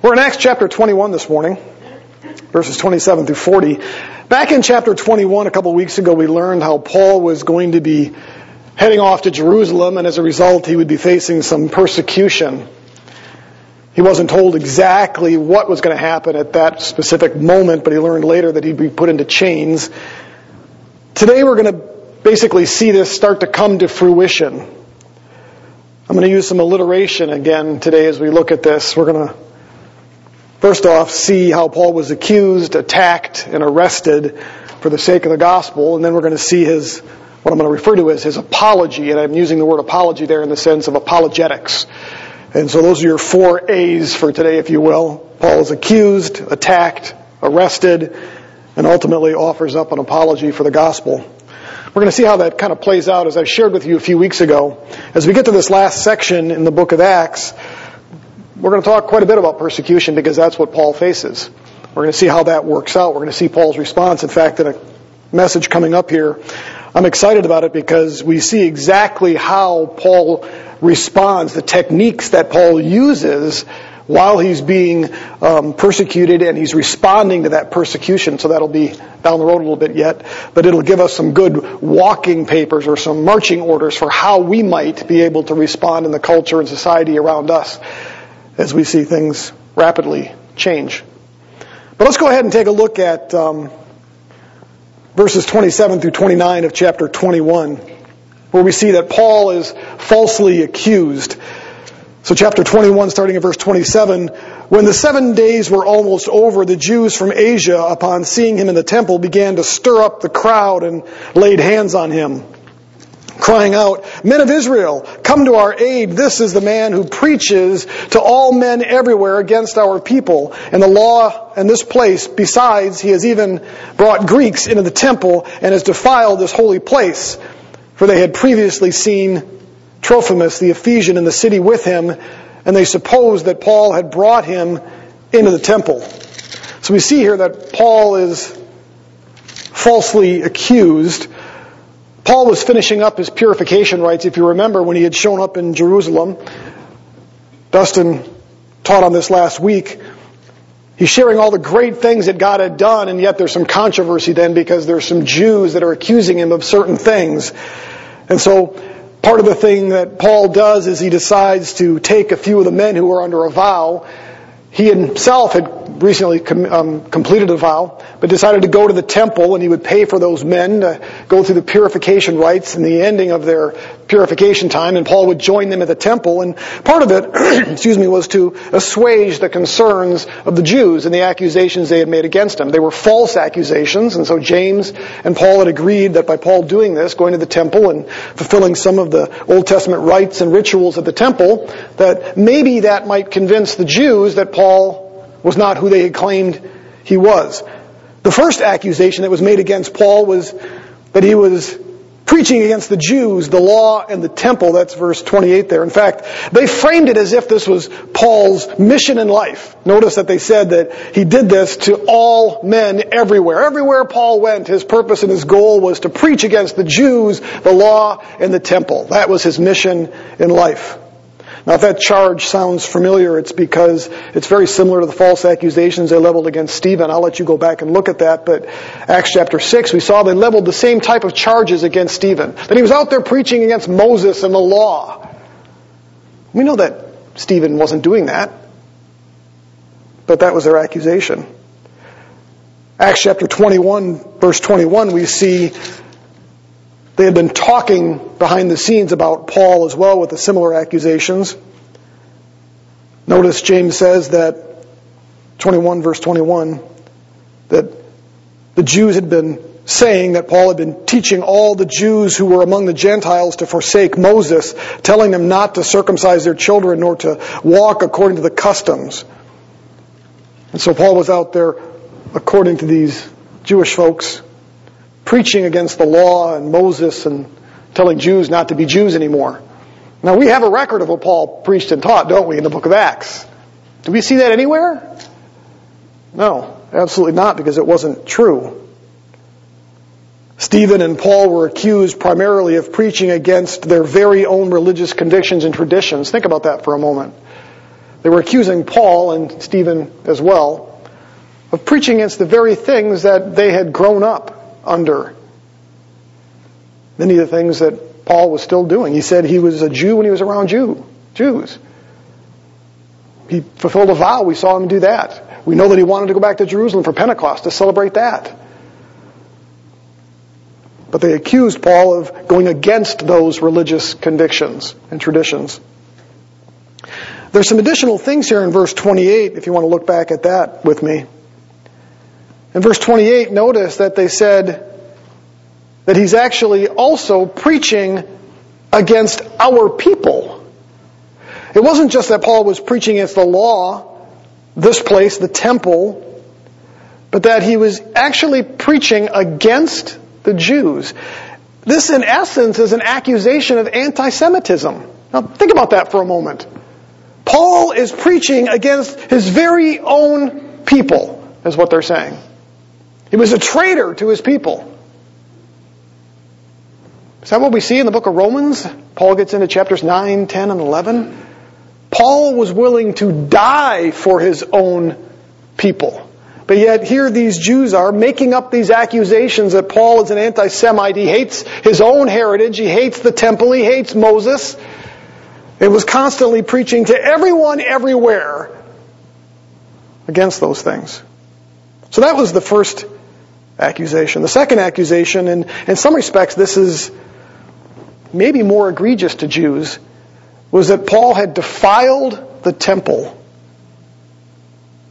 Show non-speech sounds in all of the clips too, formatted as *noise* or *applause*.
We're in Acts chapter 21 this morning, verses 27 through 40. Back in chapter 21, a couple of weeks ago, we learned how Paul was going to be heading off to Jerusalem, and as a result, he would be facing some persecution. He wasn't told exactly what was going to happen at that specific moment, but he learned later that he'd be put into chains. Today, we're going to basically see this start to come to fruition. I'm going to use some alliteration again today as we look at this. We're going to First off, see how Paul was accused, attacked, and arrested for the sake of the gospel, and then we're going to see his, what I'm going to refer to as his apology, and I'm using the word apology there in the sense of apologetics. And so those are your four A's for today, if you will. Paul is accused, attacked, arrested, and ultimately offers up an apology for the gospel. We're going to see how that kind of plays out as I shared with you a few weeks ago. As we get to this last section in the book of Acts, we're going to talk quite a bit about persecution because that's what Paul faces. We're going to see how that works out. We're going to see Paul's response. In fact, in a message coming up here, I'm excited about it because we see exactly how Paul responds, the techniques that Paul uses while he's being um, persecuted and he's responding to that persecution. So that'll be down the road a little bit yet, but it'll give us some good walking papers or some marching orders for how we might be able to respond in the culture and society around us as we see things rapidly change. But let's go ahead and take a look at um, verses 27 through 29 of chapter 21, where we see that Paul is falsely accused. So, chapter 21, starting at verse 27, when the seven days were almost over, the Jews from Asia, upon seeing him in the temple, began to stir up the crowd and laid hands on him crying out, Men of Israel, come to our aid. This is the man who preaches to all men everywhere against our people and the law and this place. Besides, he has even brought Greeks into the temple and has defiled this holy place. For they had previously seen Trophimus the Ephesian in the city with him, and they supposed that Paul had brought him into the temple. So we see here that Paul is falsely accused Paul was finishing up his purification rites, if you remember, when he had shown up in Jerusalem. Dustin taught on this last week. He's sharing all the great things that God had done, and yet there's some controversy then because there's some Jews that are accusing him of certain things. And so part of the thing that Paul does is he decides to take a few of the men who are under a vow. He himself had recently com- um, completed a vow, but decided to go to the temple and he would pay for those men to go through the purification rites and the ending of their purification time, and Paul would join them at the temple. And part of it, *clears throat* excuse me, was to assuage the concerns of the Jews and the accusations they had made against him. They were false accusations, and so James and Paul had agreed that by Paul doing this, going to the temple and fulfilling some of the Old Testament rites and rituals at the temple, that maybe that might convince the Jews that Paul was not who they had claimed he was. The first accusation that was made against Paul was that he was preaching against the Jews, the law, and the temple. That's verse 28 there. In fact, they framed it as if this was Paul's mission in life. Notice that they said that he did this to all men everywhere. Everywhere Paul went, his purpose and his goal was to preach against the Jews, the law, and the temple. That was his mission in life. Now, if that charge sounds familiar, it's because it's very similar to the false accusations they leveled against Stephen. I'll let you go back and look at that. But Acts chapter 6, we saw they leveled the same type of charges against Stephen. That he was out there preaching against Moses and the law. We know that Stephen wasn't doing that. But that was their accusation. Acts chapter 21, verse 21, we see they had been talking behind the scenes about Paul as well with the similar accusations. Notice James says that 21 verse 21 that the Jews had been saying that Paul had been teaching all the Jews who were among the Gentiles to forsake Moses, telling them not to circumcise their children nor to walk according to the customs. And so Paul was out there, according to these Jewish folks, preaching against the law and Moses and telling Jews not to be Jews anymore. Now we have a record of what Paul preached and taught, don't we, in the book of Acts? Do we see that anywhere? No, absolutely not, because it wasn't true. Stephen and Paul were accused primarily of preaching against their very own religious convictions and traditions. Think about that for a moment. They were accusing Paul and Stephen as well of preaching against the very things that they had grown up under. Many of the things that Paul was still doing. He said he was a Jew when he was around Jew, Jews. He fulfilled a vow. We saw him do that. We know that he wanted to go back to Jerusalem for Pentecost to celebrate that. But they accused Paul of going against those religious convictions and traditions. There's some additional things here in verse 28, if you want to look back at that with me. In verse 28, notice that they said that he's actually also preaching against our people. It wasn't just that Paul was preaching against the law, this place, the temple, but that he was actually preaching against the Jews. This, in essence, is an accusation of anti Semitism. Now, think about that for a moment. Paul is preaching against his very own people, is what they're saying. He was a traitor to his people. Is that what we see in the book of Romans? Paul gets into chapters 9, 10, and 11. Paul was willing to die for his own people. But yet here these Jews are making up these accusations that Paul is an anti-Semite. He hates his own heritage. He hates the temple. He hates Moses. It was constantly preaching to everyone everywhere against those things. So that was the first accusation. The second accusation, and in some respects this is maybe more egregious to Jews, was that Paul had defiled the temple.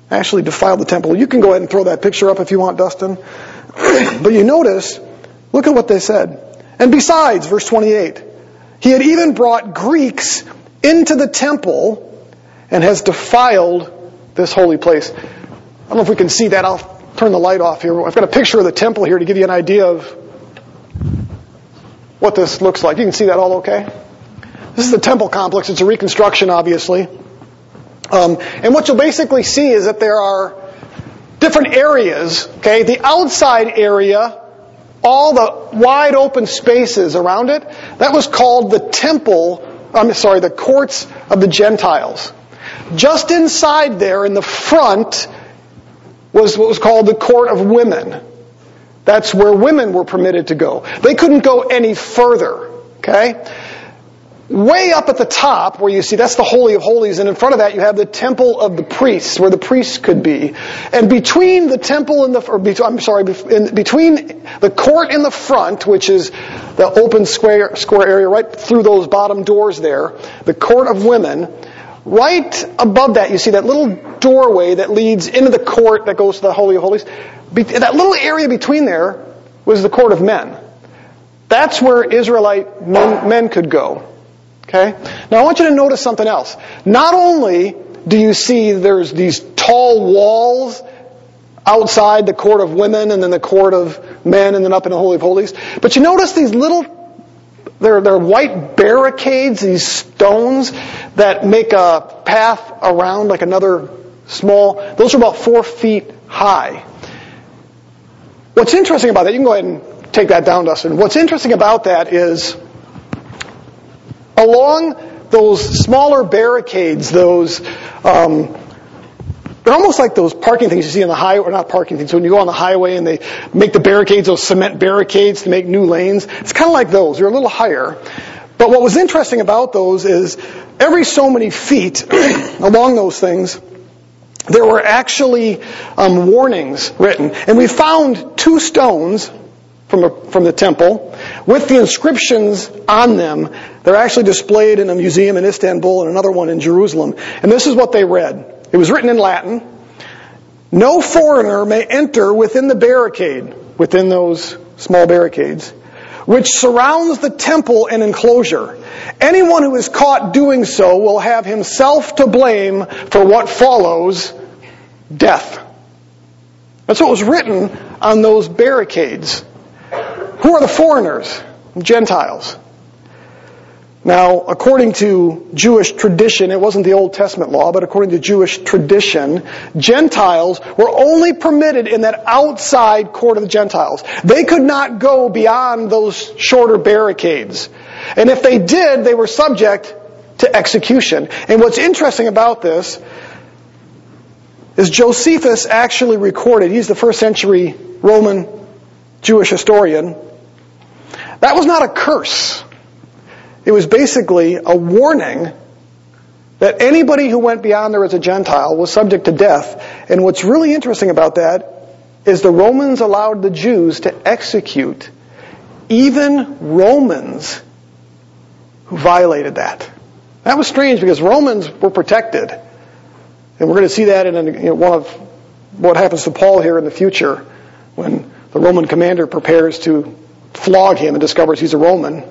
Actually defiled the temple. You can go ahead and throw that picture up if you want, Dustin. *clears throat* but you notice, look at what they said. And besides, verse 28, he had even brought Greeks into the temple and has defiled this holy place. I don't know if we can see that. I'll turn the light off here. I've got a picture of the temple here to give you an idea of what this looks like. You can see that all okay? This is the temple complex. It's a reconstruction, obviously. Um, and what you'll basically see is that there are different areas. Okay, the outside area, all the wide open spaces around it, that was called the temple I'm sorry, the courts of the Gentiles. Just inside there in the front was what was called the court of women. That's where women were permitted to go. They couldn't go any further. Okay? Way up at the top, where you see that's the Holy of Holies, and in front of that you have the temple of the priests, where the priests could be. And between the temple and the, or I'm sorry, between the court in the front, which is the open square, square area right through those bottom doors there, the court of women, right above that you see that little doorway that leads into the court that goes to the Holy of Holies. That little area between there was the court of men. That's where Israelite men, men could go. Okay? Now I want you to notice something else. Not only do you see there's these tall walls outside the court of women and then the court of men and then up in the Holy of Holies, but you notice these little, they're, they're white barricades, these stones that make a path around like another small, those are about four feet high. What's interesting about that, you can go ahead and take that down, Dustin. What's interesting about that is along those smaller barricades, those um, they're almost like those parking things you see on the highway, or not parking things. When you go on the highway and they make the barricades, those cement barricades to make new lanes. It's kind of like those. They're a little higher. But what was interesting about those is every so many feet *clears throat* along those things, there were actually um, warnings written. And we found two stones from, a, from the temple with the inscriptions on them. They're actually displayed in a museum in Istanbul and another one in Jerusalem. And this is what they read. It was written in Latin. No foreigner may enter within the barricade, within those small barricades, which surrounds the temple and enclosure. Anyone who is caught doing so will have himself to blame for what follows death. That's what was written on those barricades. Who are the foreigners? Gentiles. Now, according to Jewish tradition, it wasn't the Old Testament law, but according to Jewish tradition, Gentiles were only permitted in that outside court of the Gentiles. They could not go beyond those shorter barricades. And if they did, they were subject to execution. And what's interesting about this is Josephus actually recorded, he's the first century Roman Jewish historian, that was not a curse. It was basically a warning that anybody who went beyond there as a Gentile was subject to death. And what's really interesting about that is the Romans allowed the Jews to execute even Romans who violated that. That was strange because Romans were protected. And we're going to see that in one of what happens to Paul here in the future when the Roman commander prepares to flog him and discovers he's a Roman.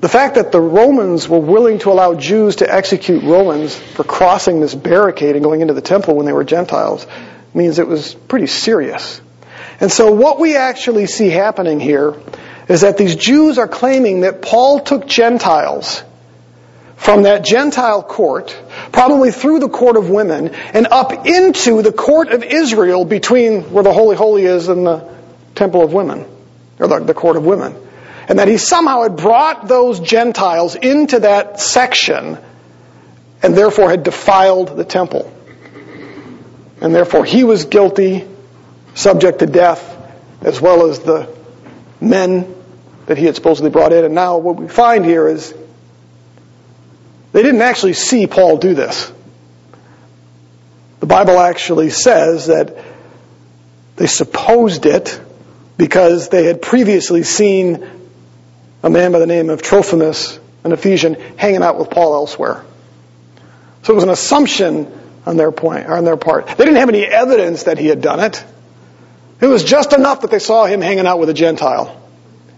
The fact that the Romans were willing to allow Jews to execute Romans for crossing this barricade and going into the temple when they were Gentiles means it was pretty serious. And so what we actually see happening here is that these Jews are claiming that Paul took Gentiles from that Gentile court, probably through the court of women, and up into the court of Israel between where the Holy Holy is and the temple of women, or the, the court of women. And that he somehow had brought those Gentiles into that section and therefore had defiled the temple. And therefore he was guilty, subject to death, as well as the men that he had supposedly brought in. And now what we find here is they didn't actually see Paul do this. The Bible actually says that they supposed it because they had previously seen a man by the name of Trophimus, an Ephesian, hanging out with Paul elsewhere. So it was an assumption on their point, on their part. They didn't have any evidence that he had done it. It was just enough that they saw him hanging out with a Gentile.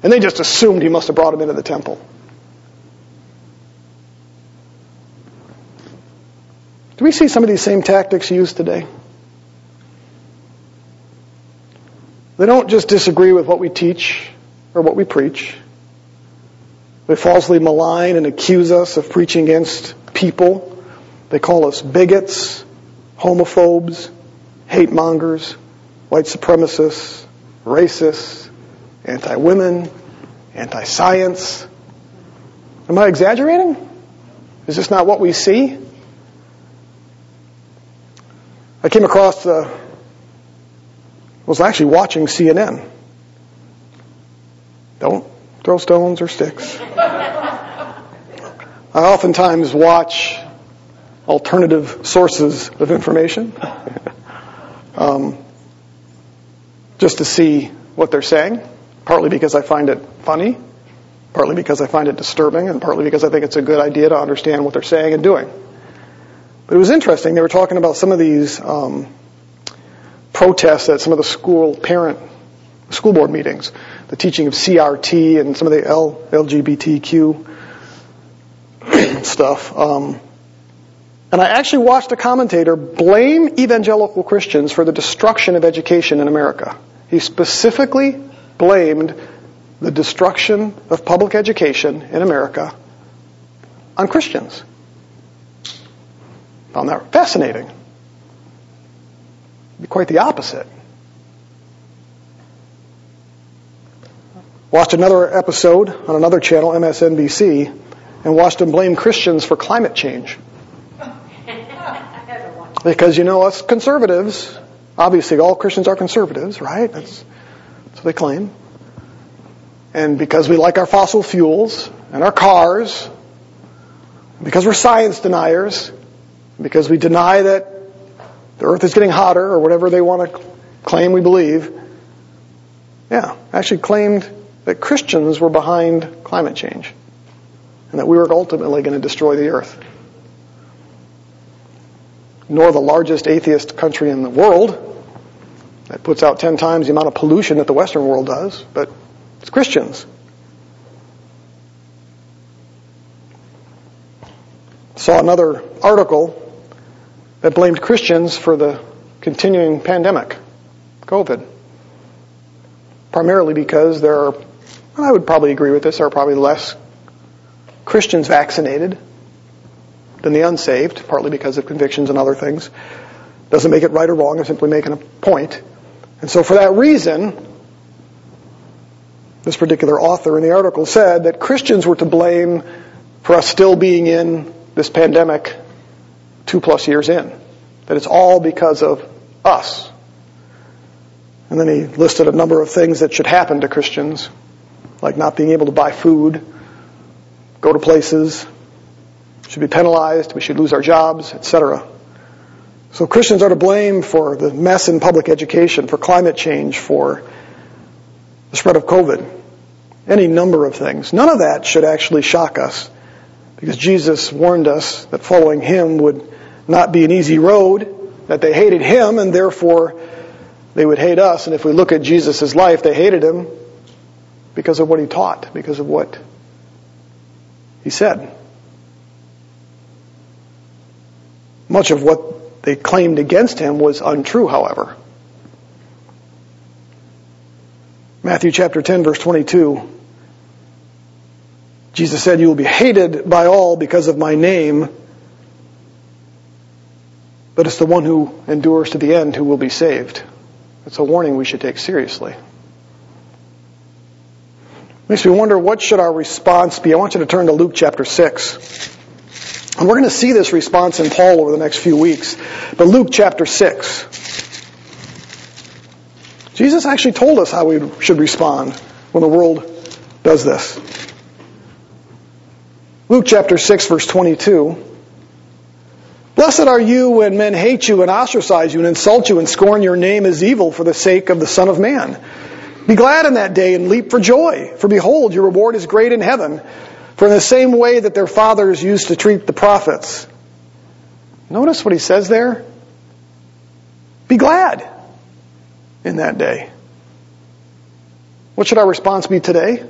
And they just assumed he must have brought him into the temple. Do we see some of these same tactics used today? They don't just disagree with what we teach or what we preach. They falsely malign and accuse us of preaching against people. They call us bigots, homophobes, hate mongers, white supremacists, racists, anti-women, anti-science. Am I exaggerating? Is this not what we see? I came across, uh, was actually watching CNN. Don't throw stones or sticks. I oftentimes watch alternative sources of information um, just to see what they're saying, partly because I find it funny, partly because I find it disturbing, and partly because I think it's a good idea to understand what they're saying and doing. But it was interesting. They were talking about some of these um, protests at some of the school parent school board meetings, the teaching of CRT and some of the L, LGBTQ *clears throat* stuff. Um, and I actually watched a commentator blame evangelical Christians for the destruction of education in America. He specifically blamed the destruction of public education in America on Christians. Found that fascinating. Be quite the opposite. Watched another episode on another channel, MSNBC, and watched them blame Christians for climate change. *laughs* Because you know, us conservatives, obviously all Christians are conservatives, right? That's, that's what they claim. And because we like our fossil fuels and our cars, because we're science deniers, because we deny that the earth is getting hotter or whatever they want to claim we believe, yeah, actually claimed that Christians were behind climate change and that we were ultimately going to destroy the earth. Nor the largest atheist country in the world that puts out 10 times the amount of pollution that the Western world does, but it's Christians. Saw another article that blamed Christians for the continuing pandemic, COVID. Primarily because there are, I would probably agree with this, are probably less Christians vaccinated than the unsaved, partly because of convictions and other things. Doesn't make it right or wrong, I'm simply making a point. And so for that reason, this particular author in the article said that Christians were to blame for us still being in this pandemic two plus years in. That it's all because of us. And then he listed a number of things that should happen to Christians, like not being able to buy food, go to places, should be penalized, we should lose our jobs, etc. So Christians are to blame for the mess in public education, for climate change, for the spread of COVID, any number of things. None of that should actually shock us because Jesus warned us that following him would not be an easy road, that they hated him and therefore they would hate us. And if we look at Jesus' life, they hated him because of what he taught, because of what he said. Much of what they claimed against him was untrue, however. Matthew chapter 10 verse 22. Jesus said, you will be hated by all because of my name, but it's the one who endures to the end who will be saved. It's a warning we should take seriously. Makes me wonder what should our response be. I want you to turn to Luke chapter 6. And we're going to see this response in Paul over the next few weeks. But Luke chapter 6. Jesus actually told us how we should respond when the world does this. Luke chapter 6 verse 22. Blessed are you when men hate you and ostracize you and insult you and scorn your name as evil for the sake of the Son of Man. Be glad in that day and leap for joy, for behold, your reward is great in heaven. For in the same way that their fathers used to treat the prophets. Notice what he says there. Be glad in that day. What should our response be today?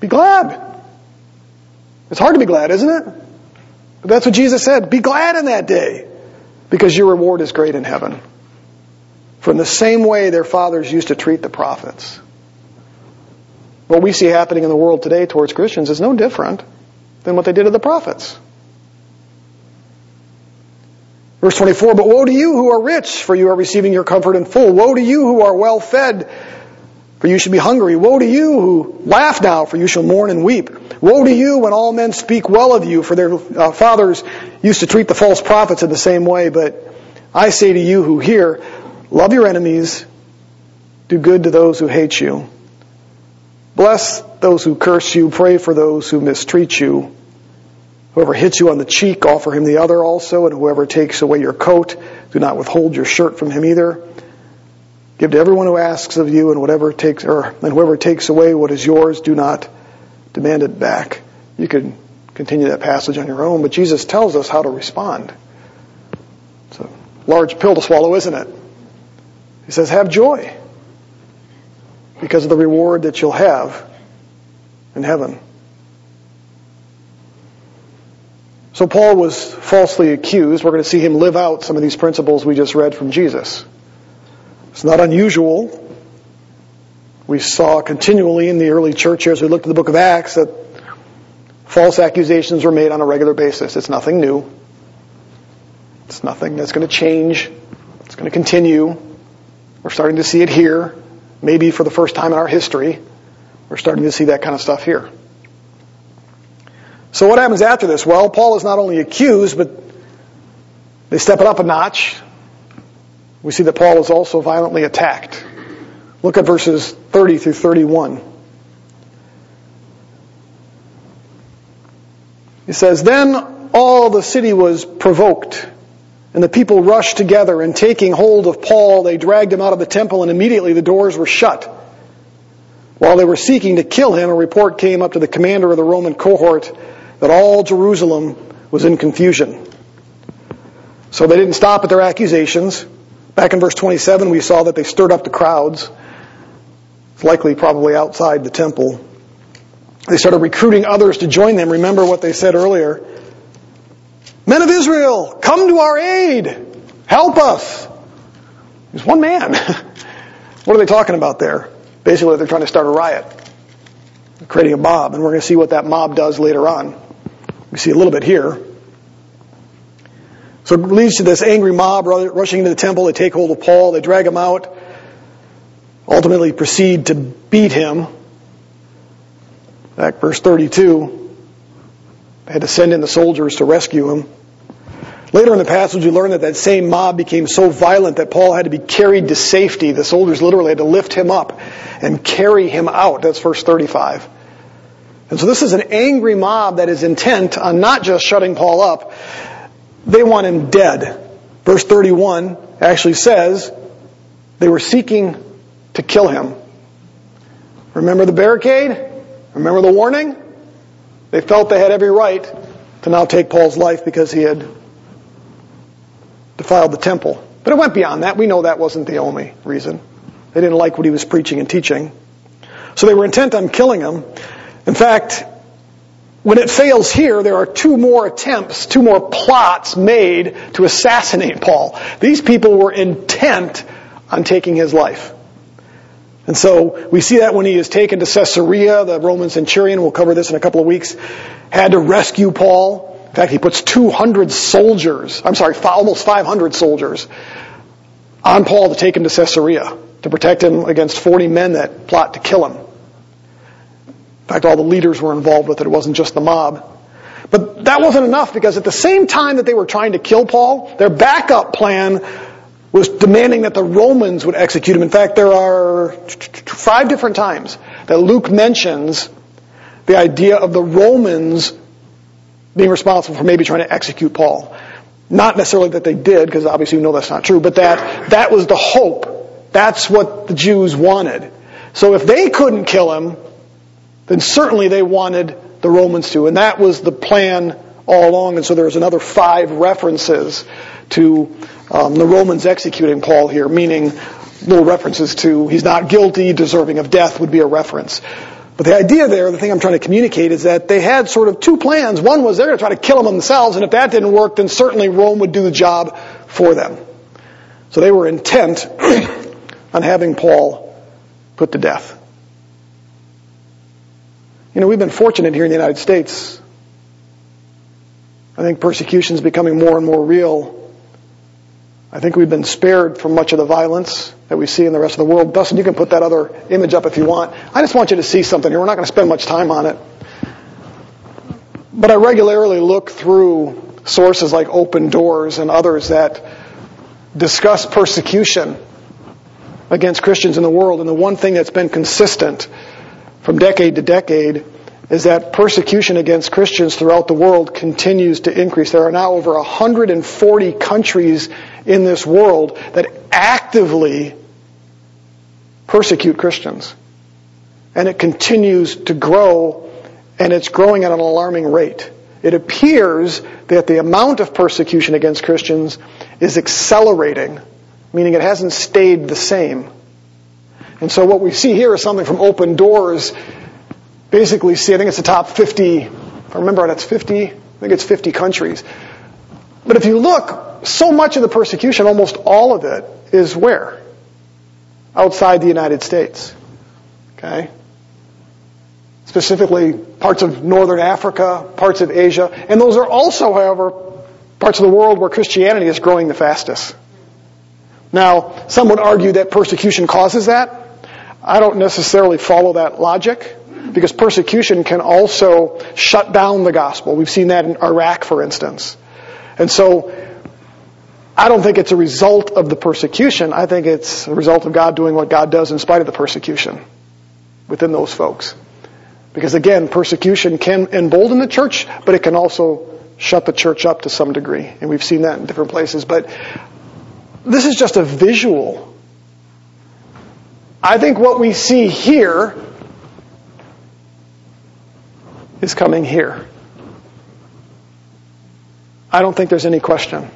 Be glad. It's hard to be glad, isn't it? But that's what Jesus said. Be glad in that day because your reward is great in heaven. In the same way their fathers used to treat the prophets. What we see happening in the world today towards Christians is no different than what they did to the prophets. Verse 24, but woe to you who are rich, for you are receiving your comfort in full. Woe to you who are well fed, for you should be hungry. Woe to you who laugh now, for you shall mourn and weep. Woe to you when all men speak well of you, for their uh, fathers used to treat the false prophets in the same way. But I say to you who hear, love your enemies, do good to those who hate you. Bless those who curse you, pray for those who mistreat you. Whoever hits you on the cheek, offer him the other also, and whoever takes away your coat, do not withhold your shirt from him either. Give to everyone who asks of you, and whatever takes, or and whoever takes away what is yours, do not demand it back. You could continue that passage on your own, but Jesus tells us how to respond. It's a large pill to swallow, isn't it? He says, have joy because of the reward that you'll have in heaven. So Paul was falsely accused. We're going to see him live out some of these principles we just read from Jesus. It's not unusual. We saw continually in the early church as we looked at the book of Acts that false accusations were made on a regular basis. It's nothing new. It's nothing that's going to change. It's going to continue. We're starting to see it here. Maybe for the first time in our history, we're starting to see that kind of stuff here. So what happens after this? Well, Paul is not only accused, but they step it up a notch. We see that Paul is also violently attacked. Look at verses 30 through 31. He says, Then all the city was provoked, and the people rushed together, and taking hold of Paul, they dragged him out of the temple, and immediately the doors were shut. While they were seeking to kill him, a report came up to the commander of the Roman cohort that all Jerusalem was in confusion. So they didn't stop at their accusations. Back in verse 27, we saw that they stirred up the crowds. It's likely probably outside the temple. They started recruiting others to join them. Remember what they said earlier. Men of Israel, come to our aid. Help us. There's one man. *laughs* what are they talking about there? Basically, they're trying to start a riot, creating a mob, and we're going to see what that mob does later on. We see a little bit here. So it leads to this angry mob rushing into the temple. They take hold of Paul. They drag him out. Ultimately proceed to beat him. Back verse 32, they had to send in the soldiers to rescue him. Later in the passage, we learn that that same mob became so violent that Paul had to be carried to safety. The soldiers literally had to lift him up and carry him out. That's verse 35. And so this is an angry mob that is intent on not just shutting Paul up, they want him dead. Verse 31 actually says they were seeking to kill him. Remember the barricade? Remember the warning? They felt they had every right to now take Paul's life because he had defiled the temple. But it went beyond that. We know that wasn't the only reason. They didn't like what he was preaching and teaching. So they were intent on killing him. In fact, when it fails here, there are two more attempts, two more plots made to assassinate Paul. These people were intent on taking his life. And so we see that when he is taken to Caesarea, the Roman centurion, we'll cover this in a couple of weeks, had to rescue Paul. In fact, he puts 200 soldiers, I'm sorry, almost 500 soldiers on Paul to take him to Caesarea to protect him against 40 men that plot to kill him. In fact, all the leaders were involved with it. It wasn't just the mob. But that wasn't enough because at the same time that they were trying to kill Paul, their backup plan was demanding that the Romans would execute him. In fact, there are five different times that Luke mentions the idea of the Romans being responsible for maybe trying to execute Paul. Not necessarily that they did, because obviously we know that's not true, but that that was the hope. That's what the Jews wanted. So if they couldn't kill him, then certainly they wanted the Romans to. And that was the plan all along. And so there's another five references to Um, the Romans executing Paul here, meaning little references to he's not guilty, deserving of death would be a reference. But the idea there, the thing I'm trying to communicate is that they had sort of two plans. One was they're going to try to kill him themselves, and if that didn't work, then certainly Rome would do the job for them. So they were intent *clears throat* on having Paul put to death. You know, we've been fortunate here in the United States. I think persecution is becoming more and more real I think we've been spared from much of the violence that we see in the rest of the world. Dustin, you can put that other image up if you want. I just want you to see something here. We're not going to spend much time on it. But I regularly look through sources like Open Doors and others that discuss persecution against Christians in the world. And the one thing that's been consistent from decade to decade is that persecution against Christians throughout the world continues to increase. There are now over 140 countries in this world that actively persecute Christians. And it continues to grow, and it's growing at an alarming rate. It appears that the amount of persecution against Christians is accelerating, meaning it hasn't stayed the same. And so what we see here is something from Open Doors basically see, I think it's the top 50, if I remember right, it's 50, I think it's 50 countries. But if you look, so much of the persecution, almost all of it, is where? Outside the United States. Okay? Specifically, parts of northern Africa, parts of Asia, and those are also, however, parts of the world where Christianity is growing the fastest. Now, some would argue that persecution causes that. I don't necessarily follow that logic. Because persecution can also shut down the gospel. We've seen that in Iraq, for instance. And so, I don't think it's a result of the persecution. I think it's a result of God doing what God does in spite of the persecution within those folks. Because again, persecution can embolden the church, but it can also shut the church up to some degree. And we've seen that in different places. But this is just a visual. I think what we see here is coming here. I don't think there's any question.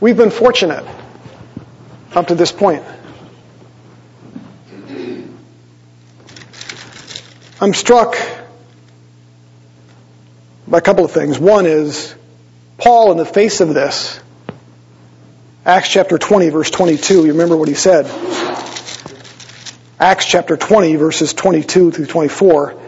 We've been fortunate up to this point. I'm struck by a couple of things. One is, Paul, in the face of this, Acts chapter 20, verse 22, you remember what he said. Acts chapter 20, verses 22 through 24.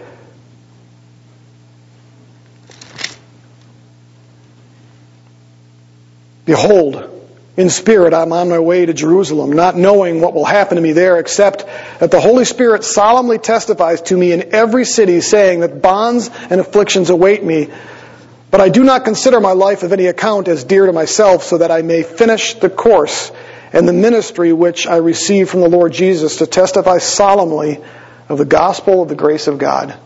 Behold, in spirit, I'm on my way to Jerusalem, not knowing what will happen to me there, except that the Holy Spirit solemnly testifies to me in every city, saying that bonds and afflictions await me. But I do not consider my life of any account as dear to myself, so that I may finish the course and the ministry which I received from the Lord Jesus to testify solemnly of the gospel of the grace of God.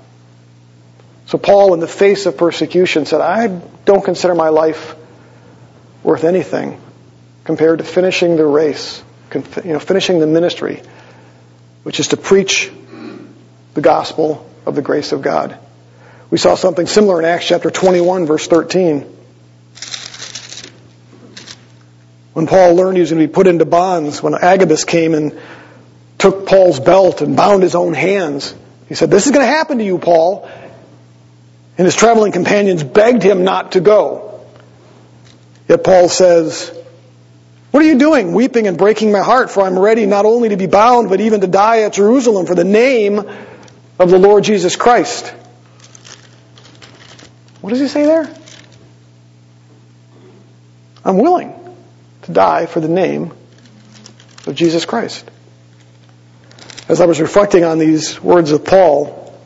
So Paul, in the face of persecution, said, I don't consider my life worth anything compared to finishing the race, you know, finishing the ministry, which is to preach the gospel of the grace of God. We saw something similar in Acts chapter 21, verse 13. When Paul learned he was going to be put into bonds, when Agabus came and took Paul's belt and bound his own hands, he said, This is going to happen to you, Paul. And his traveling companions begged him not to go. Yet Paul says, What are you doing, weeping and breaking my heart? For I'm ready not only to be bound, but even to die at Jerusalem for the name of the Lord Jesus Christ. What does he say there? I'm willing to die for the name of Jesus Christ. As I was reflecting on these words of Paul,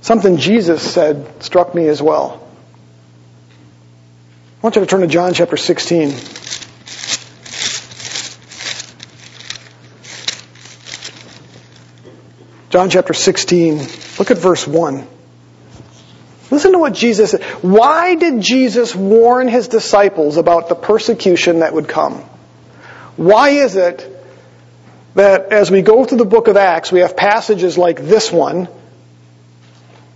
something Jesus said struck me as well. I want you to turn to John chapter 16. John chapter 16, look at verse 1. Listen to what Jesus said. Why did Jesus warn his disciples about the persecution that would come? Why is it that as we go through the book of Acts, we have passages like this one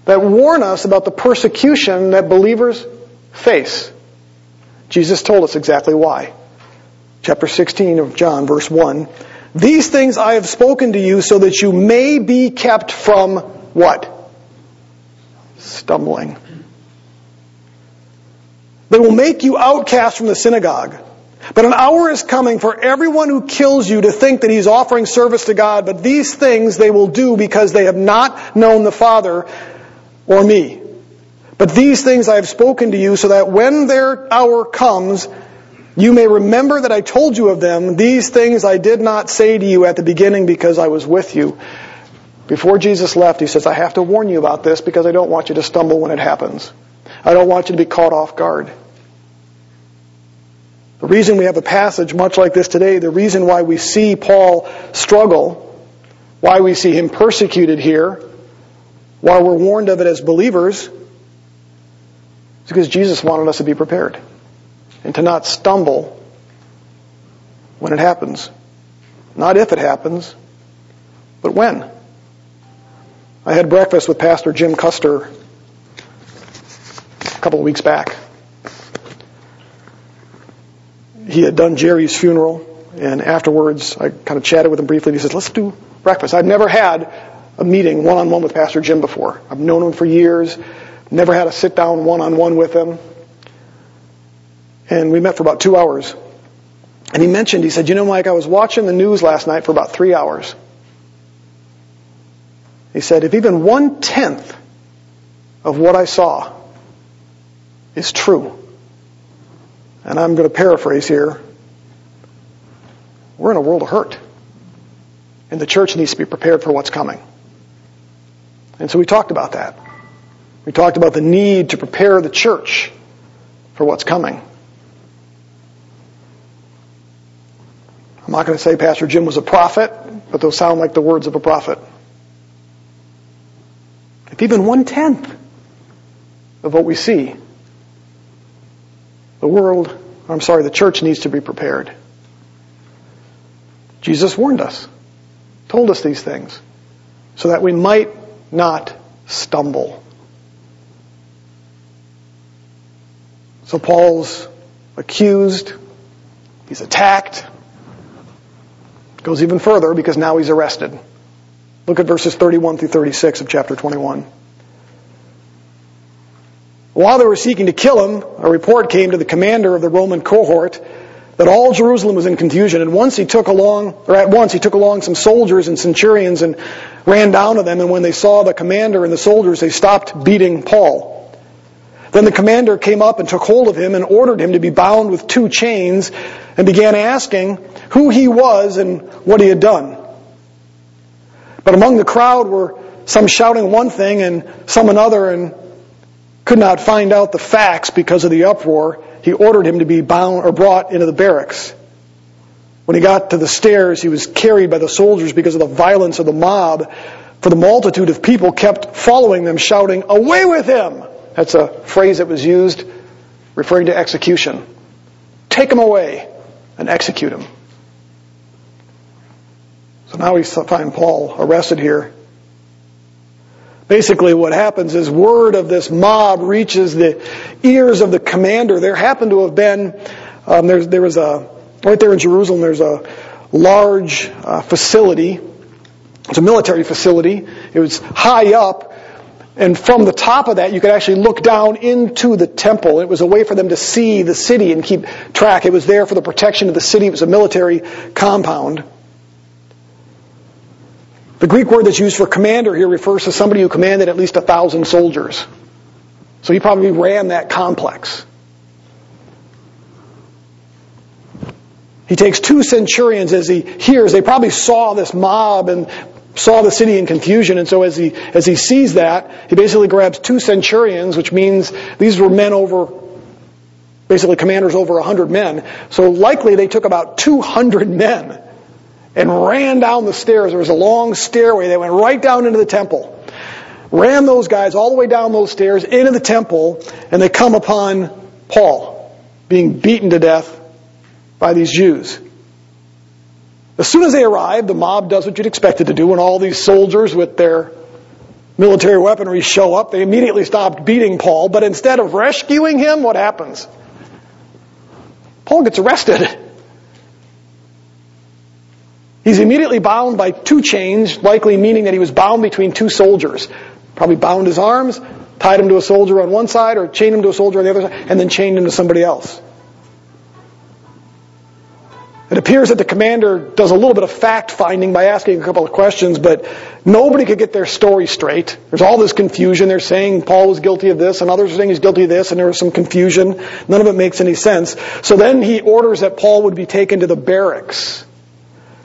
that warn us about the persecution that believers face? Jesus told us exactly why. Chapter 16 of John, verse 1. These things I have spoken to you so that you may be kept from what? Stumbling. They will make you outcast from the synagogue. But an hour is coming for everyone who kills you to think that he's offering service to God, but these things they will do because they have not known the Father or me. But these things I have spoken to you so that when their hour comes, you may remember that I told you of them. These things I did not say to you at the beginning because I was with you. Before Jesus left, he says, I have to warn you about this because I don't want you to stumble when it happens. I don't want you to be caught off guard. The reason we have a passage much like this today, the reason why we see Paul struggle, why we see him persecuted here, why we're warned of it as believers, is because Jesus wanted us to be prepared and to not stumble when it happens. Not if it happens, but when. I had breakfast with Pastor Jim Custer a couple of weeks back. He had done Jerry's funeral, and afterwards I kind of chatted with him briefly, and he said, Let's do breakfast. I've never had a meeting one on one with Pastor Jim before. I've known him for years, never had a sit down one on one with him. And we met for about two hours. And he mentioned, he said, You know, Mike, I was watching the news last night for about three hours. He said, if even one tenth of what I saw is true, and I'm going to paraphrase here, we're in a world of hurt. And the church needs to be prepared for what's coming. And so we talked about that. We talked about the need to prepare the church for what's coming. I'm not going to say Pastor Jim was a prophet, but those sound like the words of a prophet. If even one tenth of what we see, the world, I'm sorry, the church needs to be prepared. Jesus warned us, told us these things, so that we might not stumble. So Paul's accused, he's attacked, goes even further because now he's arrested. Look at verses 31 through 36 of chapter 21. While they were seeking to kill him, a report came to the commander of the Roman cohort that all Jerusalem was in confusion. And once he took along, or at once he took along some soldiers and centurions and ran down to them. And when they saw the commander and the soldiers, they stopped beating Paul. Then the commander came up and took hold of him and ordered him to be bound with two chains and began asking who he was and what he had done. But among the crowd were some shouting one thing and some another and could not find out the facts because of the uproar. He ordered him to be bound or brought into the barracks. When he got to the stairs, he was carried by the soldiers because of the violence of the mob, for the multitude of people kept following them, shouting, Away with him! That's a phrase that was used referring to execution. Take him away and execute him. So now we find Paul arrested here. Basically, what happens is word of this mob reaches the ears of the commander. There happened to have been, um, there was a, right there in Jerusalem, there's a large uh, facility. It's a military facility. It was high up, and from the top of that, you could actually look down into the temple. It was a way for them to see the city and keep track. It was there for the protection of the city. It was a military compound. The Greek word that's used for commander here refers to somebody who commanded at least a thousand soldiers. So he probably ran that complex. He takes two centurions as he hears. They probably saw this mob and saw the city in confusion, and so as he as he sees that, he basically grabs two centurions, which means these were men over basically commanders over 100 men. So likely they took about 200 men and ran down the stairs. There was a long stairway. They went right down into the temple. Ran those guys all the way down those stairs into the temple, and they come upon Paul being beaten to death by these Jews. As soon as they arrive, the mob does what you'd expect it to do when all these soldiers with their military weaponry show up. They immediately stopped beating Paul, but instead of rescuing him, what happens? Paul gets arrested. *laughs* He's immediately bound by two chains, likely meaning that he was bound between two soldiers. Probably bound his arms, tied him to a soldier on one side, or chained him to a soldier on the other side, and then chained him to somebody else. It appears that the commander does a little bit of fact finding by asking a couple of questions, but nobody could get their story straight. There's all this confusion. They're saying Paul was guilty of this, and others are saying he's guilty of this, and there was some confusion. None of it makes any sense. So then he orders that Paul would be taken to the barracks.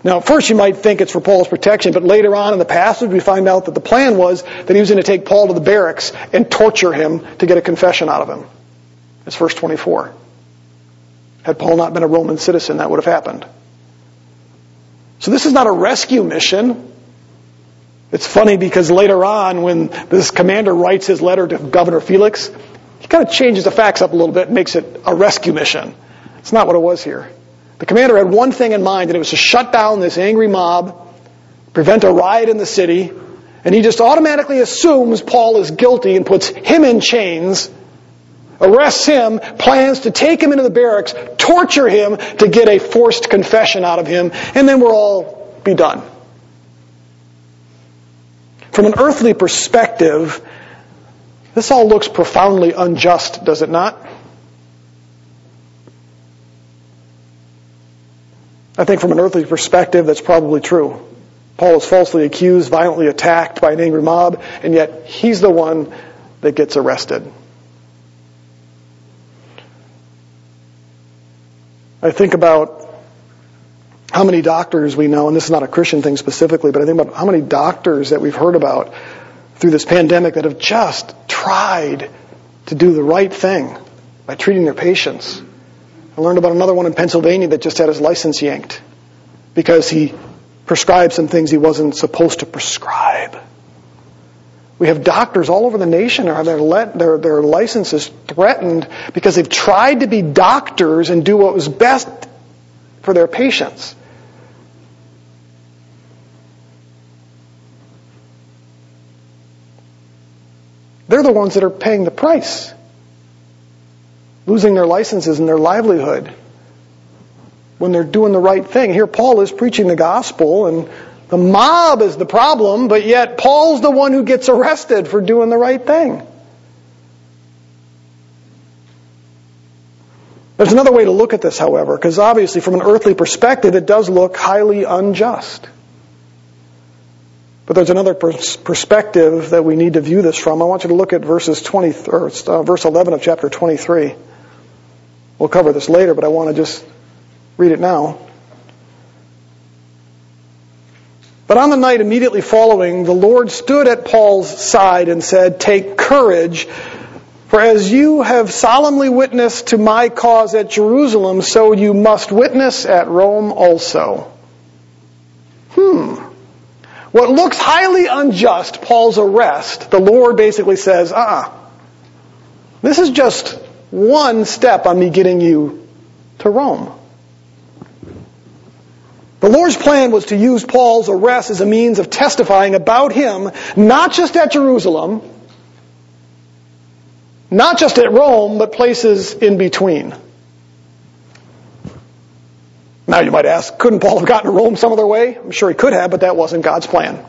Now, at first you might think it's for Paul's protection, but later on in the passage we find out that the plan was that he was going to take Paul to the barracks and torture him to get a confession out of him. It's verse 24. Had Paul not been a Roman citizen, that would have happened. So this is not a rescue mission. It's funny because later on, when this commander writes his letter to Governor Felix, he kind of changes the facts up a little bit and makes it a rescue mission. It's not what it was here. The commander had one thing in mind, and it was to shut down this angry mob, prevent a riot in the city, and he just automatically assumes Paul is guilty and puts him in chains arrests him, plans to take him into the barracks, torture him to get a forced confession out of him, and then we'll all be done. From an earthly perspective, this all looks profoundly unjust, does it not? I think from an earthly perspective, that's probably true. Paul is falsely accused, violently attacked by an angry mob, and yet he's the one that gets arrested. I think about how many doctors we know, and this is not a Christian thing specifically, but I think about how many doctors that we've heard about through this pandemic that have just tried to do the right thing by treating their patients. I learned about another one in Pennsylvania that just had his license yanked because he prescribed some things he wasn't supposed to prescribe. We have doctors all over the nation have their, their, their licenses threatened because they've tried to be doctors and do what was best for their patients. They're the ones that are paying the price, losing their licenses and their livelihood when they're doing the right thing. Here, Paul is preaching the gospel and the mob is the problem, but yet Paul's the one who gets arrested for doing the right thing. There's another way to look at this, however, because obviously from an earthly perspective it does look highly unjust. But there's another pers- perspective that we need to view this from. I want you to look at verses 20, or, uh, verse 11 of chapter 23. We'll cover this later, but I want to just read it now. But on the night immediately following, the Lord stood at Paul's side and said, Take courage, for as you have solemnly witnessed to my cause at Jerusalem, so you must witness at Rome also. Hmm. What looks highly unjust, Paul's arrest, the Lord basically says, ah, uh-uh. this is just one step on me getting you to Rome. The Lord's plan was to use Paul's arrest as a means of testifying about him, not just at Jerusalem, not just at Rome, but places in between. Now you might ask, couldn't Paul have gotten to Rome some other way? I'm sure he could have, but that wasn't God's plan.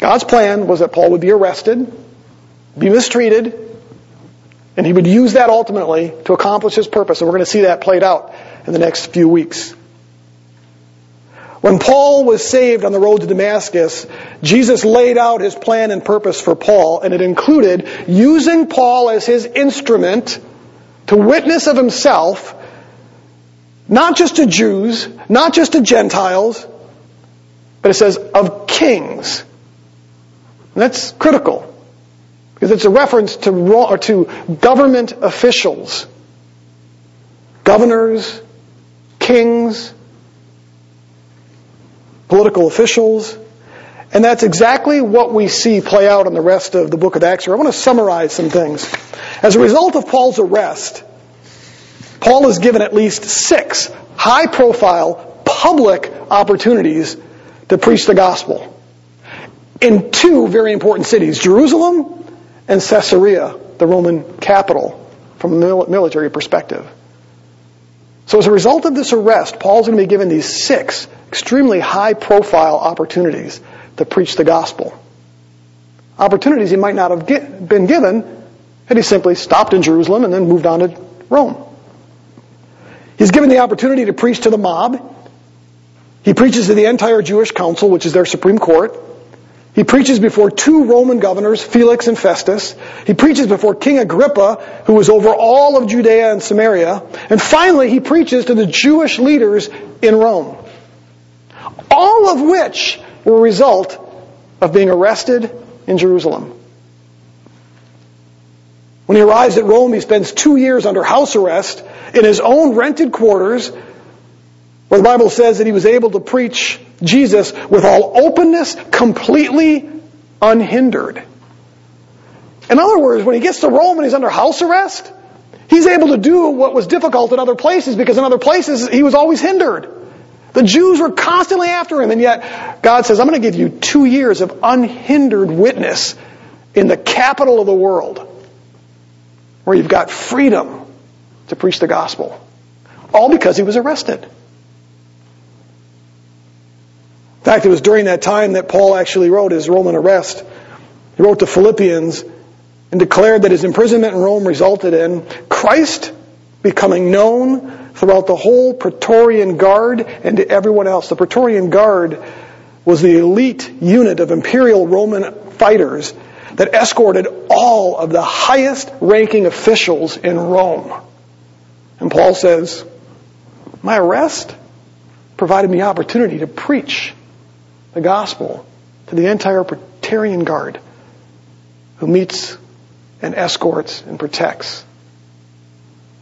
God's plan was that Paul would be arrested, be mistreated, and he would use that ultimately to accomplish his purpose. And we're going to see that played out in the next few weeks. When Paul was saved on the road to Damascus, Jesus laid out his plan and purpose for Paul, and it included using Paul as his instrument to witness of himself, not just to Jews, not just to Gentiles, but it says of kings. And that's critical. Because it's a reference to, or to government officials. Governors, kings, political officials. And that's exactly what we see play out in the rest of the book of Acts. I want to summarize some things. As a result of Paul's arrest, Paul is given at least six high profile public opportunities to preach the gospel in two very important cities, Jerusalem and Caesarea, the Roman capital from a military perspective. So as a result of this arrest, Paul's going to be given these six extremely high profile opportunities to preach the gospel. Opportunities he might not have get, been given had he simply stopped in Jerusalem and then moved on to Rome. He's given the opportunity to preach to the mob. He preaches to the entire Jewish council, which is their supreme court. He preaches before two Roman governors, Felix and Festus. He preaches before King Agrippa, who was over all of Judea and Samaria. And finally, he preaches to the Jewish leaders in Rome. All of which were a result of being arrested in Jerusalem. When he arrives at Rome, he spends two years under house arrest in his own rented quarters where the Bible says that he was able to preach Jesus with all openness, completely unhindered. In other words, when he gets to Rome and he's under house arrest, he's able to do what was difficult in other places because in other places he was always hindered. The Jews were constantly after him, and yet God says, I'm going to give you two years of unhindered witness in the capital of the world where you've got freedom to preach the gospel. All because he was arrested. In fact, it was during that time that Paul actually wrote his Roman arrest. He wrote to Philippians and declared that his imprisonment in Rome resulted in Christ becoming known throughout the whole Praetorian Guard and to everyone else. The Praetorian Guard was the elite unit of imperial Roman fighters that escorted all of the highest ranking officials in Rome. And Paul says, my arrest provided me opportunity to preach the gospel to the entire Praetorian Guard who meets and escorts and protects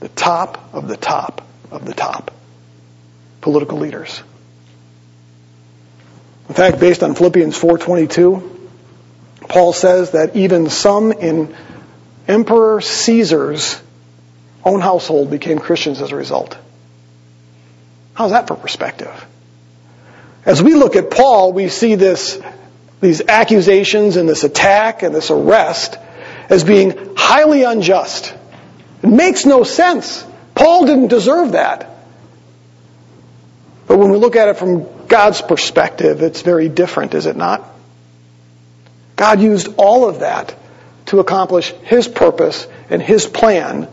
the top of the top of the top political leaders. In fact, based on Philippians 4:22, Paul says that even some in Emperor Caesar's own household became Christians as a result. How's that for perspective? As we look at Paul, we see this, these accusations and this attack and this arrest as being highly unjust. It makes no sense. Paul didn't deserve that. But when we look at it from God's perspective, it's very different, is it not? God used all of that to accomplish His purpose and His plan,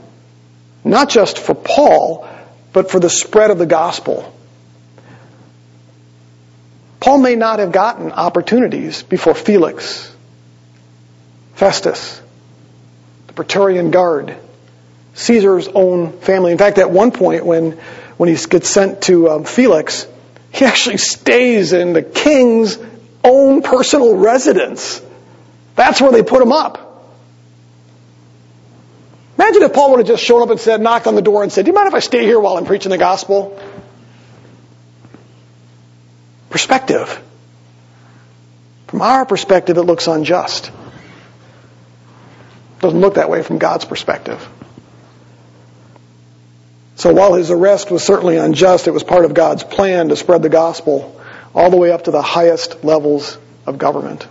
not just for Paul, but for the spread of the gospel Paul may not have gotten opportunities before Felix, Festus, the Praetorian Guard, Caesar's own family. In fact, at one point when, when he gets sent to um, Felix, he actually stays in the king's own personal residence. That's where they put him up. Imagine if Paul would have just shown up and said, knocked on the door and said, Do you mind if I stay here while I'm preaching the gospel? Perspective. From our perspective, it looks unjust. It doesn't look that way from God's perspective. So while his arrest was certainly unjust, it was part of God's plan to spread the gospel all the way up to the highest levels of government.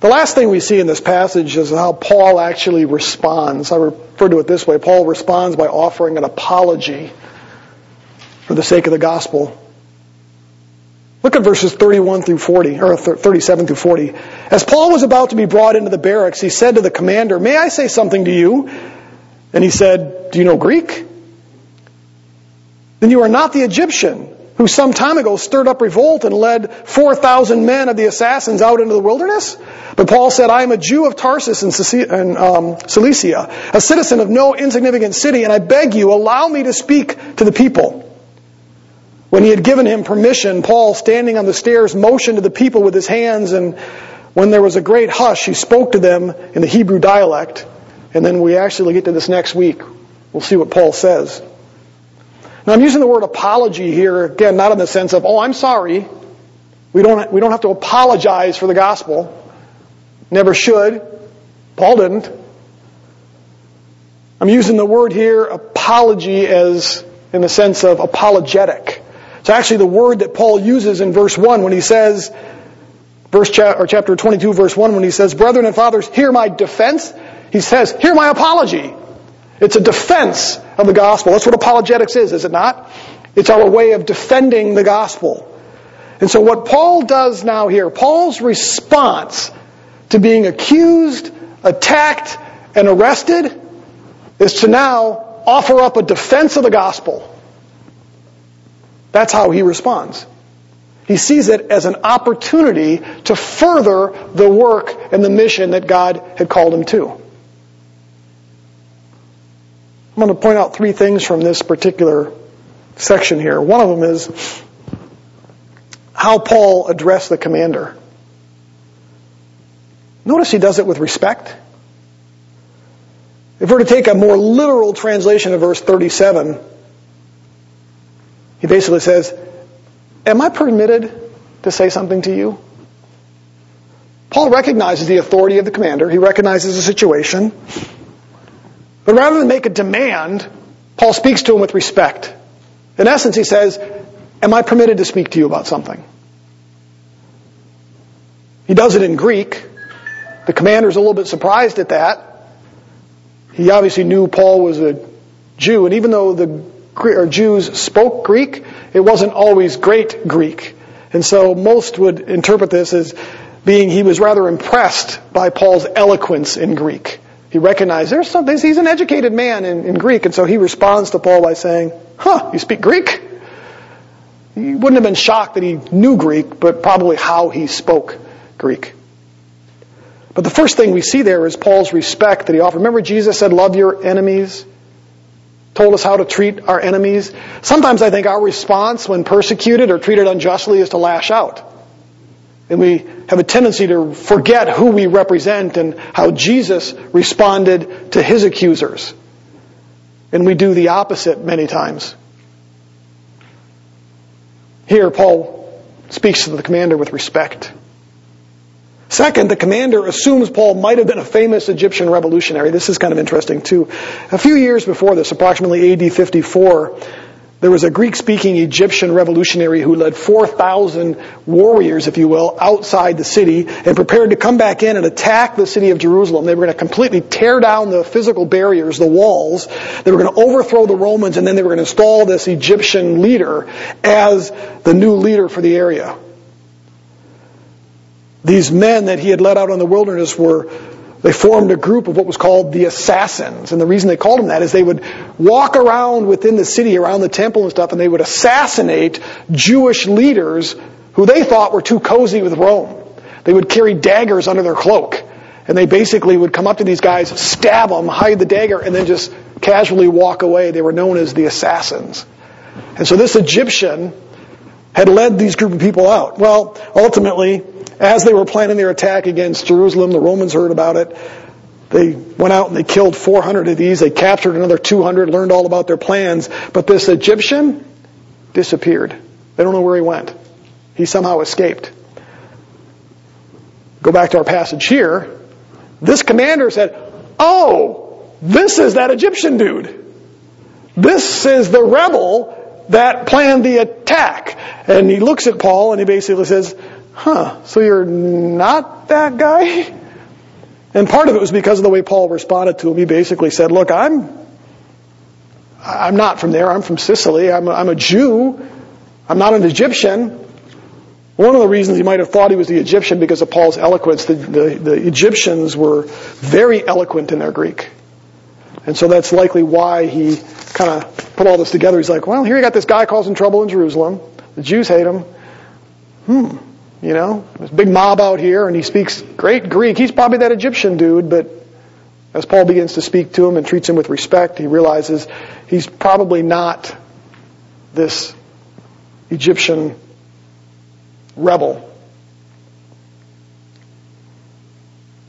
The last thing we see in this passage is how Paul actually responds. I refer to it this way. Paul responds by offering an apology for the sake of the gospel. Look at verses 31 through 40, or 37 through 40. As Paul was about to be brought into the barracks, he said to the commander, May I say something to you? And he said, Do you know Greek? Then you are not the Egyptian who some time ago stirred up revolt and led 4,000 men of the assassins out into the wilderness? But Paul said, I am a Jew of Tarsus in um, Cilicia, a citizen of no insignificant city, and I beg you, allow me to speak to the people. When he had given him permission, Paul, standing on the stairs, motioned to the people with his hands, and when there was a great hush, he spoke to them in the Hebrew dialect. And then we actually get to this next week. We'll see what Paul says. Now I'm using the word apology here, again, not in the sense of, oh, I'm sorry. We don't, we don't have to apologize for the gospel. Never should. Paul didn't. I'm using the word here, apology, as in the sense of apologetic. It's actually the word that Paul uses in verse 1 when he says, verse cha- or chapter 22, verse 1, when he says, Brethren and fathers, hear my defense. He says, hear my apology. It's a defense of the gospel. That's what apologetics is, is it not? It's our way of defending the gospel. And so what Paul does now here, Paul's response to being accused, attacked, and arrested is to now offer up a defense of the gospel. That's how he responds. He sees it as an opportunity to further the work and the mission that God had called him to. I'm going to point out three things from this particular section here. One of them is how Paul addressed the commander. Notice he does it with respect. If we're to take a more literal translation of verse 37, basically says, Am I permitted to say something to you? Paul recognizes the authority of the commander. He recognizes the situation. But rather than make a demand, Paul speaks to him with respect. In essence, he says, Am I permitted to speak to you about something? He does it in Greek. The commander's a little bit surprised at that. He obviously knew Paul was a Jew, and even though the Jews spoke Greek, it wasn't always great Greek. And so most would interpret this as being he was rather impressed by Paul's eloquence in Greek. He recognized there's something, he's an educated man in, in Greek, and so he responds to Paul by saying, Huh, you speak Greek? He wouldn't have been shocked that he knew Greek, but probably how he spoke Greek. But the first thing we see there is Paul's respect that he offered. Remember, Jesus said, Love your enemies, told us how to treat our enemies. Sometimes I think our response when persecuted or treated unjustly is to lash out. And we have a tendency to forget who we represent and how Jesus responded to his accusers. And we do the opposite many times. Here, Paul speaks to the commander with respect. Second, the commander assumes Paul might have been a famous Egyptian revolutionary. This is kind of interesting too. A few years before this, approximately AD 54, there was a Greek speaking Egyptian revolutionary who led 4,000 warriors, if you will, outside the city and prepared to come back in and attack the city of Jerusalem. They were going to completely tear down the physical barriers, the walls. They were going to overthrow the Romans and then they were going to install this Egyptian leader as the new leader for the area. These men that he had led out in the wilderness were they formed a group of what was called the assassins. And the reason they called them that is they would walk around within the city, around the temple and stuff, and they would assassinate Jewish leaders who they thought were too cozy with Rome. They would carry daggers under their cloak. And they basically would come up to these guys, stab them, hide the dagger, and then just casually walk away. They were known as the assassins. And so this Egyptian had led these group of people out. Well, ultimately, as they were planning their attack against Jerusalem, the Romans heard about it. They went out and they killed 400 of these. They captured another 200, learned all about their plans. But this Egyptian disappeared. They don't know where he went. He somehow escaped. Go back to our passage here. This commander said, Oh, this is that Egyptian dude. This is the rebel that planned the attack. And he looks at Paul and he basically says, huh, so you're not that guy? *laughs* And part of it was because of the way Paul responded to him. He basically said, look, I'm, I'm not from there. I'm from Sicily. I'm a, I'm a Jew. I'm not an Egyptian. One of the reasons he might have thought he was the Egyptian because of Paul's eloquence, the, the, the Egyptians were very eloquent in their Greek. And so that's likely why he kind of put all this together. He's like, well, here you got this guy causing trouble in Jerusalem. The Jews hate him. Hmm. You know, there's a big mob out here and he speaks great Greek. He's probably that Egyptian dude, but as Paul begins to speak to him and treats him with respect, he realizes he's probably not this Egyptian rebel.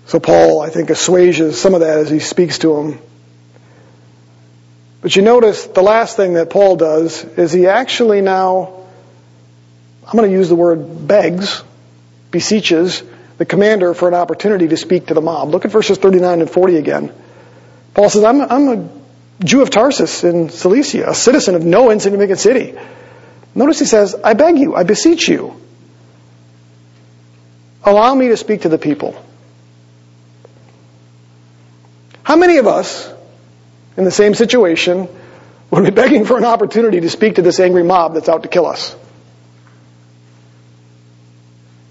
So Paul, I think, assuages some of that as he speaks to him. But you notice the last thing that Paul does is he actually now I'm going to use the word begs, beseeches the commander for an opportunity to speak to the mob. Look at verses 39 and 40 again. Paul says, I'm, I'm a Jew of Tarsus in Cilicia, a citizen of no insignificant city. Notice he says, I beg you, I beseech you, allow me to speak to the people. How many of us in the same situation would be begging for an opportunity to speak to this angry mob that's out to kill us?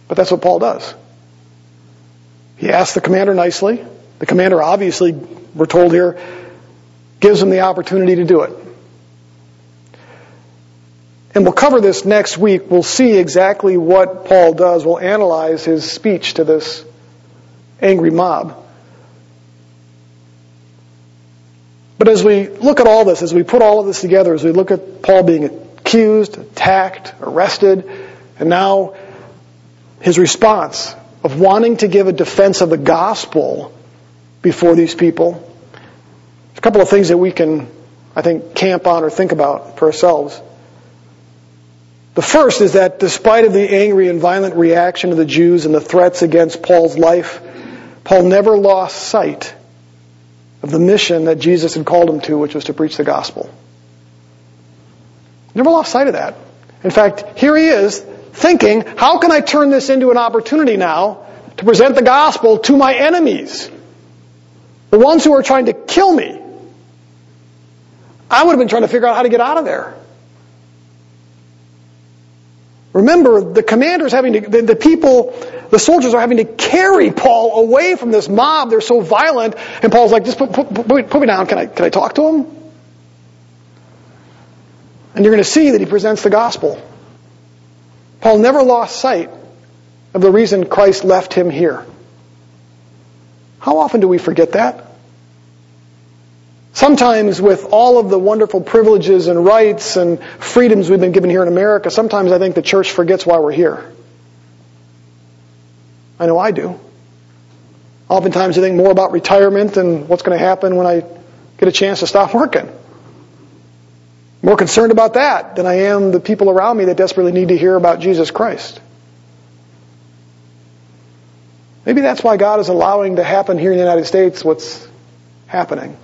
But that's what Paul does. He asks the commander nicely. The commander obviously, we're told here, gives him the opportunity to do it. And we'll cover this next week. We'll see exactly what Paul does. We'll analyze his speech to this angry mob. But as we look at all this, as we put all of this together, as we look at Paul being accused, attacked, arrested, and now his response of wanting to give a defense of the gospel before these people. A couple of things that we can, I think, camp on or think about for ourselves. The first is that despite of the angry and violent reaction of the Jews and the threats against Paul's life, Paul never lost sight of the mission that Jesus had called him to, which was to preach the gospel. Never lost sight of that. In fact, here he is thinking, how can I turn this into an opportunity now to present the gospel to my enemies? The ones who are trying to kill me. I would have been trying to figure out how to get out of there. Remember, the commanders having to, the, the, people, the soldiers are having to carry Paul away from this mob. They're so violent. And Paul's like, just put, put, put, put me down. Can I, can I talk to him? And you're going to see that he presents the gospel. Paul never lost sight of the reason Christ left him here. How often do we forget that? Sometimes, with all of the wonderful privileges and rights and freedoms we've been given here in America, sometimes I think the church forgets why we're here. I know I do. Oftentimes I think more about retirement and what's going to happen when I get a chance to stop working more concerned about that than I am the people around me that desperately need to hear about Jesus Christ. Maybe that's why God is allowing to happen here in the United States what's happening.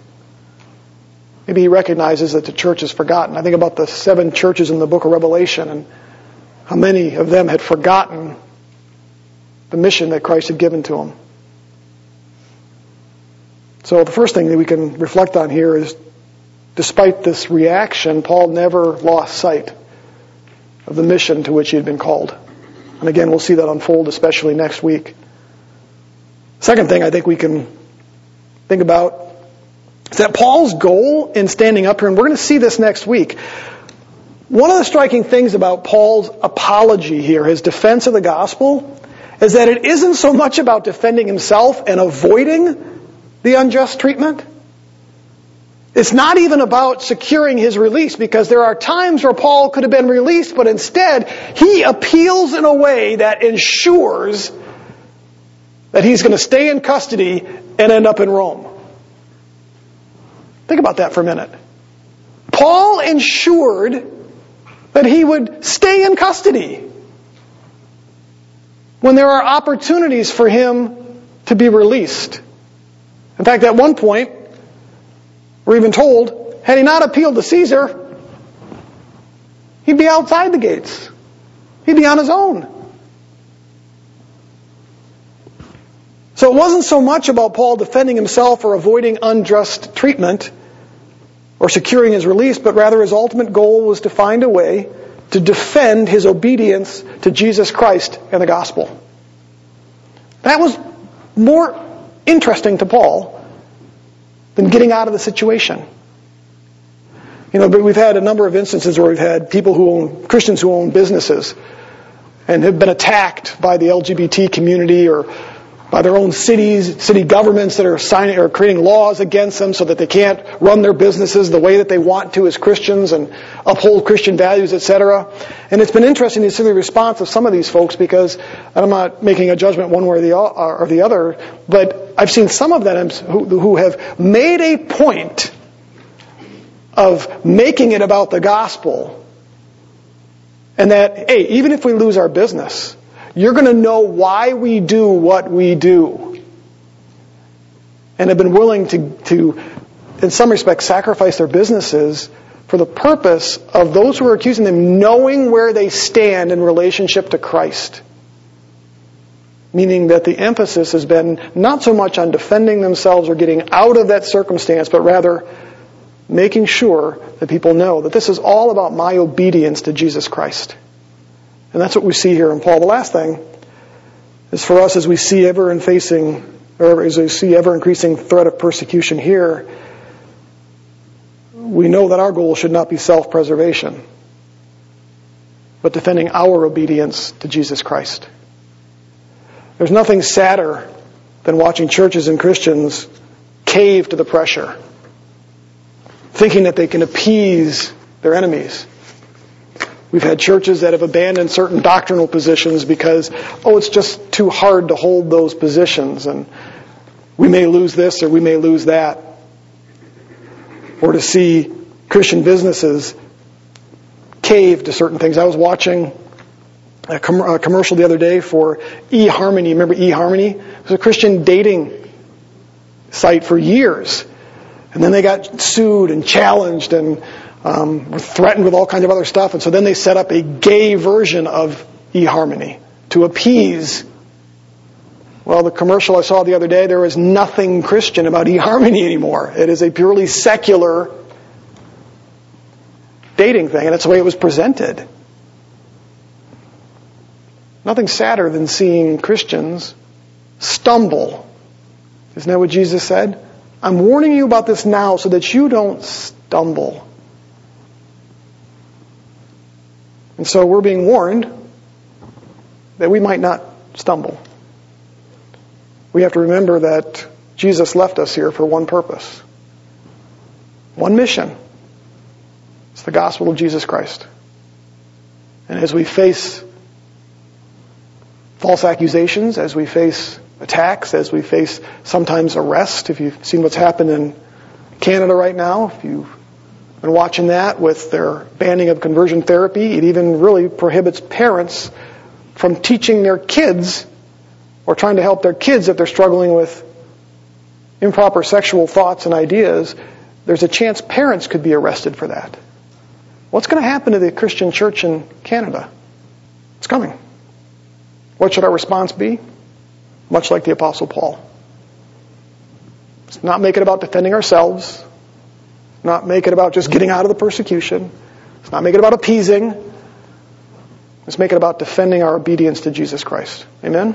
Maybe he recognizes that the church is forgotten. I think about the seven churches in the book of Revelation and how many of them had forgotten the mission that Christ had given to them. So the first thing that we can reflect on here is Despite this reaction, Paul never lost sight of the mission to which he had been called. And again, we'll see that unfold, especially next week. Second thing I think we can think about is that Paul's goal in standing up here, and we're going to see this next week. One of the striking things about Paul's apology here, his defense of the gospel, is that it isn't so much about defending himself and avoiding the unjust treatment. It's not even about securing his release because there are times where Paul could have been released, but instead he appeals in a way that ensures that he's going to stay in custody and end up in Rome. Think about that for a minute. Paul ensured that he would stay in custody when there are opportunities for him to be released. In fact, at one point, we're even told, had he not appealed to Caesar, he'd be outside the gates. He'd be on his own. So it wasn't so much about Paul defending himself or avoiding unjust treatment or securing his release, but rather his ultimate goal was to find a way to defend his obedience to Jesus Christ and the gospel. That was more interesting to Paul than getting out of the situation. You know, but we've had a number of instances where we've had people who own, Christians who own businesses and have been attacked by the LGBT community or by their own cities, city governments that are signing or creating laws against them so that they can't run their businesses the way that they want to as Christians and uphold Christian values, etc. And it's been interesting to see the response of some of these folks because I'm not making a judgment one way or the, or the other, but I've seen some of them who, who have made a point of making it about the gospel and that, hey, even if we lose our business, you're going to know why we do what we do. And have been willing to, to, in some respects, sacrifice their businesses for the purpose of those who are accusing them knowing where they stand in relationship to Christ. Meaning that the emphasis has been not so much on defending themselves or getting out of that circumstance, but rather making sure that people know that this is all about my obedience to Jesus Christ. And that's what we see here in Paul. The last thing is for us as we see ever in facing, or as we see ever increasing threat of persecution here, we know that our goal should not be self-preservation, but defending our obedience to Jesus Christ. There's nothing sadder than watching churches and Christians cave to the pressure, thinking that they can appease their enemies. We've had churches that have abandoned certain doctrinal positions because, oh, it's just too hard to hold those positions and we may lose this or we may lose that. Or to see Christian businesses cave to certain things. I was watching a, com- a commercial the other day for eHarmony. Remember eHarmony? It was a Christian dating site for years. And then they got sued and challenged and um, were threatened with all kinds of other stuff. And so then they set up a gay version of eHarmony to appease. Well, the commercial I saw the other day, there is nothing Christian about eHarmony anymore. It is a purely secular dating thing, and that's the way it was presented. Nothing sadder than seeing Christians stumble. Isn't that what Jesus said? I'm warning you about this now so that you don't stumble. And so we're being warned that we might not stumble. We have to remember that Jesus left us here for one purpose, one mission. It's the gospel of Jesus Christ. And as we face false accusations, as we face attacks, as we face sometimes arrest, if you've seen what's happened in Canada right now, if you've been watching that with their banning of conversion therapy. It even really prohibits parents from teaching their kids or trying to help their kids if they're struggling with improper sexual thoughts and ideas. There's a chance parents could be arrested for that. What's going to happen to the Christian church in Canada? It's coming. What should our response be? Much like the Apostle Paul. Let's not make it about defending ourselves not make it about just getting out of the persecution. Let's not make it about appeasing. Let's make it about defending our obedience to Jesus Christ. Amen?